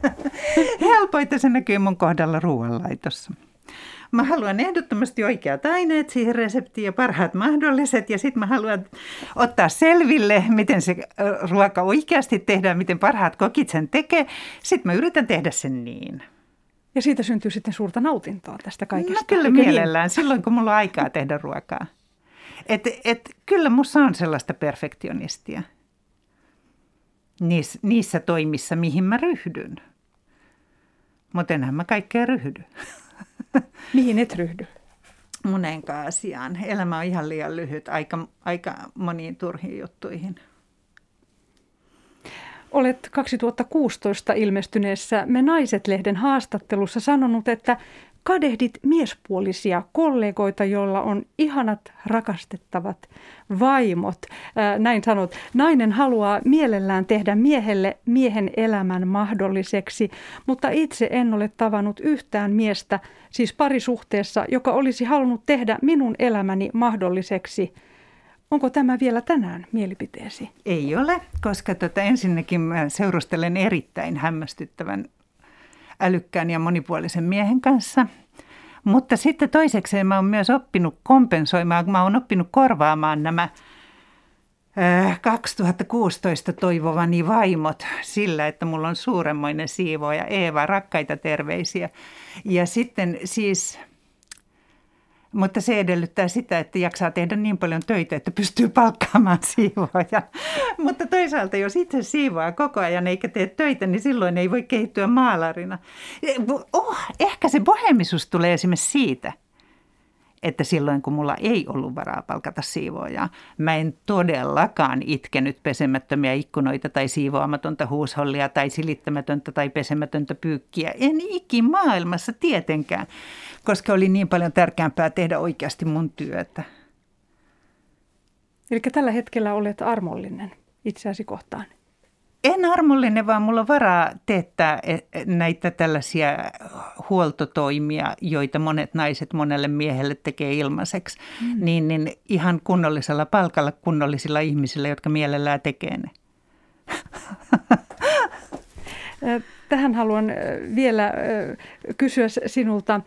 helpoita se näkyy mun kohdalla ruoanlaitossa. Mä haluan ehdottomasti oikeat aineet siihen reseptiin ja parhaat mahdolliset. Ja sitten mä haluan ottaa selville, miten se ruoka oikeasti tehdään, miten parhaat kokit sen tekee. Sitten mä yritän tehdä sen niin. Ja siitä syntyy sitten suurta nautintoa tästä kaikesta. No kyllä Eikä mielellään, niin? silloin kun mulla on aikaa tehdä ruokaa. Et, et, kyllä musta on sellaista perfektionistia niissä, niissä toimissa, mihin mä ryhdyn. Mutta enhän mä kaikkea ryhdy. Mihin et ryhdy? Moneenkaan asiaan. Elämä on ihan liian lyhyt aika, aika moniin turhiin juttuihin. Olet 2016 ilmestyneessä Me Naiset-lehden haastattelussa sanonut, että kadehdit miespuolisia kollegoita, joilla on ihanat, rakastettavat vaimot. näin sanot. Nainen haluaa mielellään tehdä miehelle miehen elämän mahdolliseksi, mutta itse en ole tavannut yhtään miestä, siis parisuhteessa, joka olisi halunnut tehdä minun elämäni mahdolliseksi. Onko tämä vielä tänään mielipiteesi? Ei ole, koska tota, ensinnäkin mä seurustelen erittäin hämmästyttävän älykkään ja monipuolisen miehen kanssa. Mutta sitten toisekseen mä oon myös oppinut kompensoimaan, mä oon oppinut korvaamaan nämä 2016 toivovani vaimot sillä, että mulla on suuremmoinen siivoja. Eeva, rakkaita terveisiä. Ja sitten siis mutta se edellyttää sitä, että jaksaa tehdä niin paljon töitä, että pystyy palkkaamaan siivoja. Mutta toisaalta, jos itse siivoaa koko ajan eikä tee töitä, niin silloin ei voi kehittyä maalarina. Oh, ehkä se bohemisuus tulee esimerkiksi siitä, että silloin kun mulla ei ollut varaa palkata siivoojaa, mä en todellakaan itkenyt pesemättömiä ikkunoita tai siivoamatonta huushollia tai silittämätöntä tai pesemätöntä pyykkiä. En ikimaailmassa tietenkään, koska oli niin paljon tärkeämpää tehdä oikeasti mun työtä. Eli tällä hetkellä olet armollinen itseäsi kohtaan. En armollinen, vaan mulla on varaa teettää e, näitä tällaisia huoltotoimia, joita monet naiset monelle miehelle tekee ilmaiseksi. Mm. Niin, niin ihan kunnollisella palkalla kunnollisilla ihmisillä, jotka mielellään tekee ne. Tähän haluan vielä kysyä sinulta.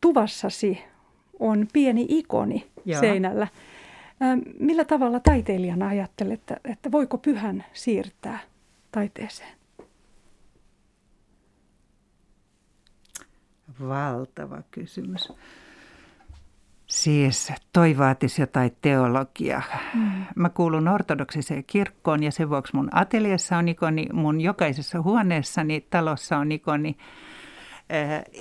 Tuvassasi on pieni ikoni Joo. seinällä. Millä tavalla taiteilijana ajattelet, että, että voiko pyhän siirtää taiteeseen? Valtava kysymys. Siis toi vaatisi jotain teologiaa. Mm. Mä kuulun ortodoksiseen kirkkoon ja sen vuoksi mun ateliessa on ikoni, mun jokaisessa huoneessani talossa on ikoni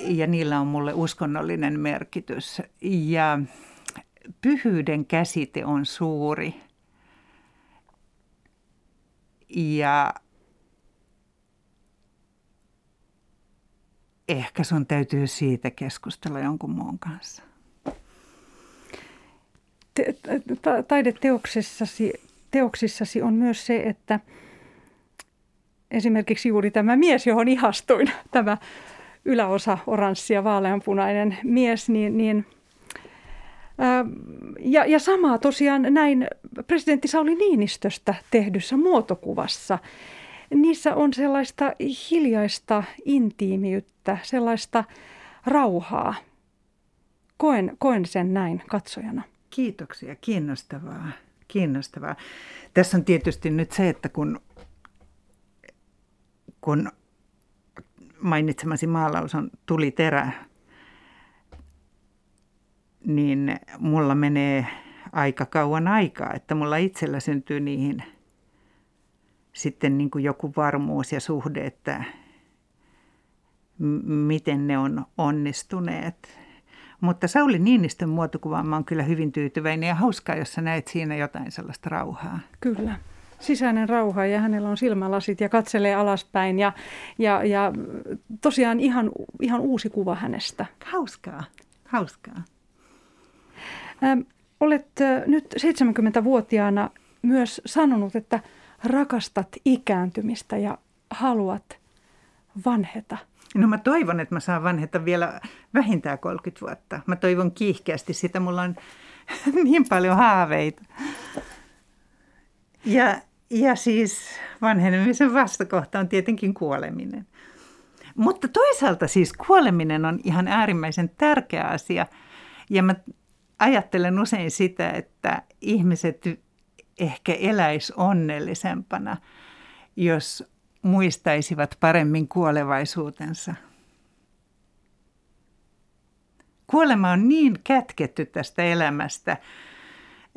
ja niillä on mulle uskonnollinen merkitys. Ja pyhyyden käsite on suuri. Ja ehkä sun täytyy siitä keskustella jonkun muun kanssa. taideteoksissasi teoksissasi on myös se, että esimerkiksi juuri tämä mies, johon ihastuin, tämä yläosa oranssi ja vaaleanpunainen mies, niin, niin – ja, ja samaa tosiaan näin presidentti Sauli Niinistöstä tehdyssä muotokuvassa. Niissä on sellaista hiljaista intiimiyttä, sellaista rauhaa. Koen, koen sen näin katsojana. Kiitoksia, kiinnostavaa. kiinnostavaa. Tässä on tietysti nyt se, että kun, kun mainitsemasi maalaus on tuli terä niin mulla menee aika kauan aikaa, että mulla itsellä syntyy niihin sitten niin kuin joku varmuus ja suhde, että m- miten ne on onnistuneet. Mutta Sauli Niinistön muotokuvaan mä oon kyllä hyvin tyytyväinen ja hauskaa, jos sä näet siinä jotain sellaista rauhaa. Kyllä. Sisäinen rauha ja hänellä on silmälasit ja katselee alaspäin ja, ja, ja tosiaan ihan, ihan uusi kuva hänestä. Hauskaa, hauskaa. Olet nyt 70-vuotiaana myös sanonut, että rakastat ikääntymistä ja haluat vanheta. No mä toivon, että mä saan vanheta vielä vähintään 30 vuotta. Mä toivon kiihkeästi sitä. Mulla on niin paljon haaveita. Ja, ja siis vanhenemisen vastakohta on tietenkin kuoleminen. Mutta toisaalta siis kuoleminen on ihan äärimmäisen tärkeä asia. Ja mä ajattelen usein sitä, että ihmiset ehkä eläis onnellisempana, jos muistaisivat paremmin kuolevaisuutensa. Kuolema on niin kätketty tästä elämästä,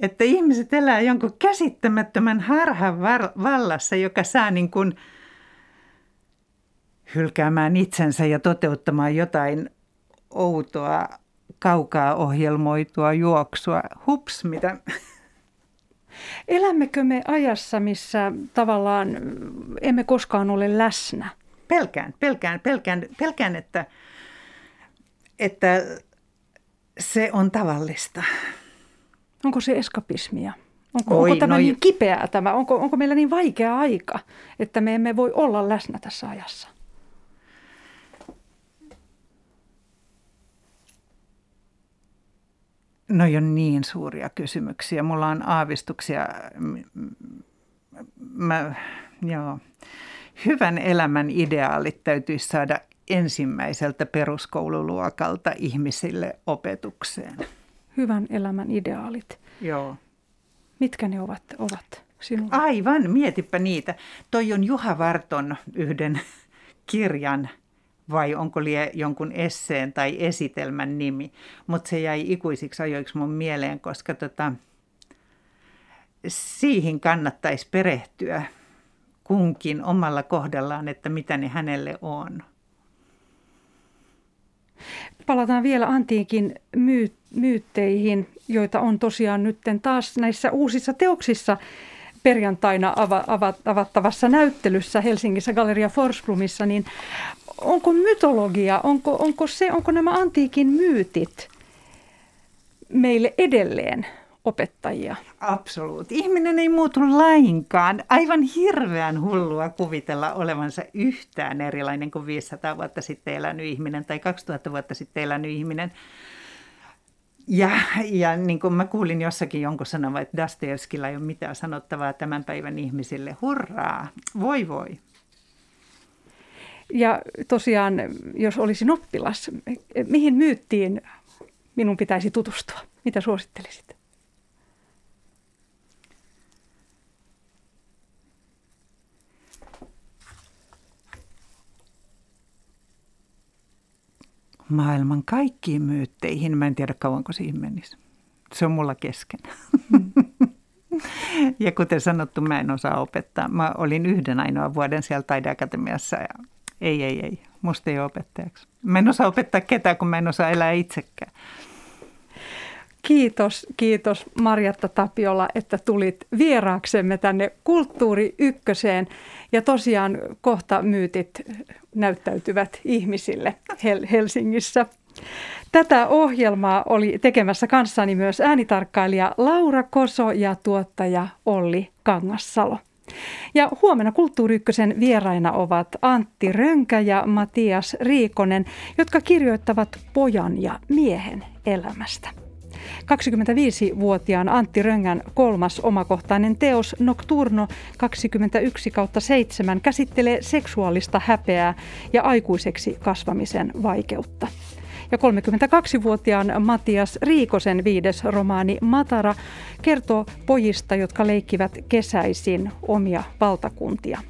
että ihmiset elää jonkun käsittämättömän harhan vallassa, joka saa niin kuin hylkäämään itsensä ja toteuttamaan jotain outoa kaukaa ohjelmoitua juoksua. Hups, mitä... Elämmekö me ajassa, missä tavallaan emme koskaan ole läsnä? Pelkään, pelkään, pelkään, pelkään että, että se on tavallista. Onko se eskapismia? Onko, Oi, onko tämä no, niin kipeää tämä? Onko, onko meillä niin vaikea aika, että me emme voi olla läsnä tässä ajassa? No on niin suuria kysymyksiä. Mulla on aavistuksia. Mä, joo. Hyvän elämän ideaalit täytyisi saada ensimmäiseltä peruskoululuokalta ihmisille opetukseen. Hyvän elämän ideaalit. Joo. Mitkä ne ovat, ovat sinulle? Aivan, mietipä niitä. Toi on Juha Varton yhden kirjan – vai onko lie jonkun esseen tai esitelmän nimi. Mutta se jäi ikuisiksi ajoiksi mun mieleen, koska tota, siihen kannattaisi perehtyä kunkin omalla kohdallaan, että mitä ne hänelle on. Palataan vielä antiikin myy- myytteihin, joita on tosiaan nyt taas näissä uusissa teoksissa perjantaina avattavassa näyttelyssä Helsingissä Galleria Forsblomissa, niin onko mytologia, onko, onko, se, onko nämä antiikin myytit meille edelleen opettajia? Absoluut. Ihminen ei muutu lainkaan. Aivan hirveän hullua kuvitella olevansa yhtään erilainen kuin 500 vuotta sitten elänyt ihminen tai 2000 vuotta sitten elänyt ihminen. Ja, ja niin kuin mä kuulin jossakin jonkun sanovan, että Dostoevskilla ei ole mitään sanottavaa tämän päivän ihmisille. Hurraa, voi voi. Ja tosiaan, jos olisin oppilas, mihin myyttiin minun pitäisi tutustua? Mitä suosittelisit? Maailman kaikkiin myytteihin. Mä en tiedä kauanko siihen menisi. Se on mulla kesken. Mm. ja kuten sanottu, mä en osaa opettaa. Mä olin yhden ainoa vuoden siellä taideakatemiassa ja ei, ei, ei. Musta ei ole opettajaksi. Mä en osaa opettaa ketään, kun mä en osaa elää itsekään. Kiitos, kiitos Marjatta Tapiola, että tulit vieraaksemme tänne Kulttuuri Ykköseen. Ja tosiaan kohta myytit näyttäytyvät ihmisille Hel- Helsingissä. Tätä ohjelmaa oli tekemässä kanssani myös äänitarkkailija Laura Koso ja tuottaja Olli Kangassalo. Ja huomenna Kulttuuri vieraina ovat Antti Rönkä ja Matias Riikonen, jotka kirjoittavat pojan ja miehen elämästä. 25-vuotiaan Antti Röngän kolmas omakohtainen teos Nocturno 21 7 käsittelee seksuaalista häpeää ja aikuiseksi kasvamisen vaikeutta. Ja 32-vuotiaan Matias Riikosen viides romaani Matara kertoo pojista, jotka leikkivät kesäisin omia valtakuntia.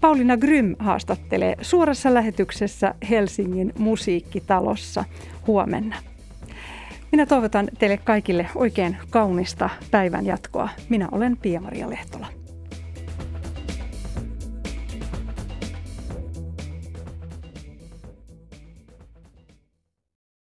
Pauliina Grym haastattelee suorassa lähetyksessä Helsingin musiikkitalossa huomenna. Minä toivotan teille kaikille oikein kaunista päivän jatkoa. Minä olen Pia-Maria Lehtola.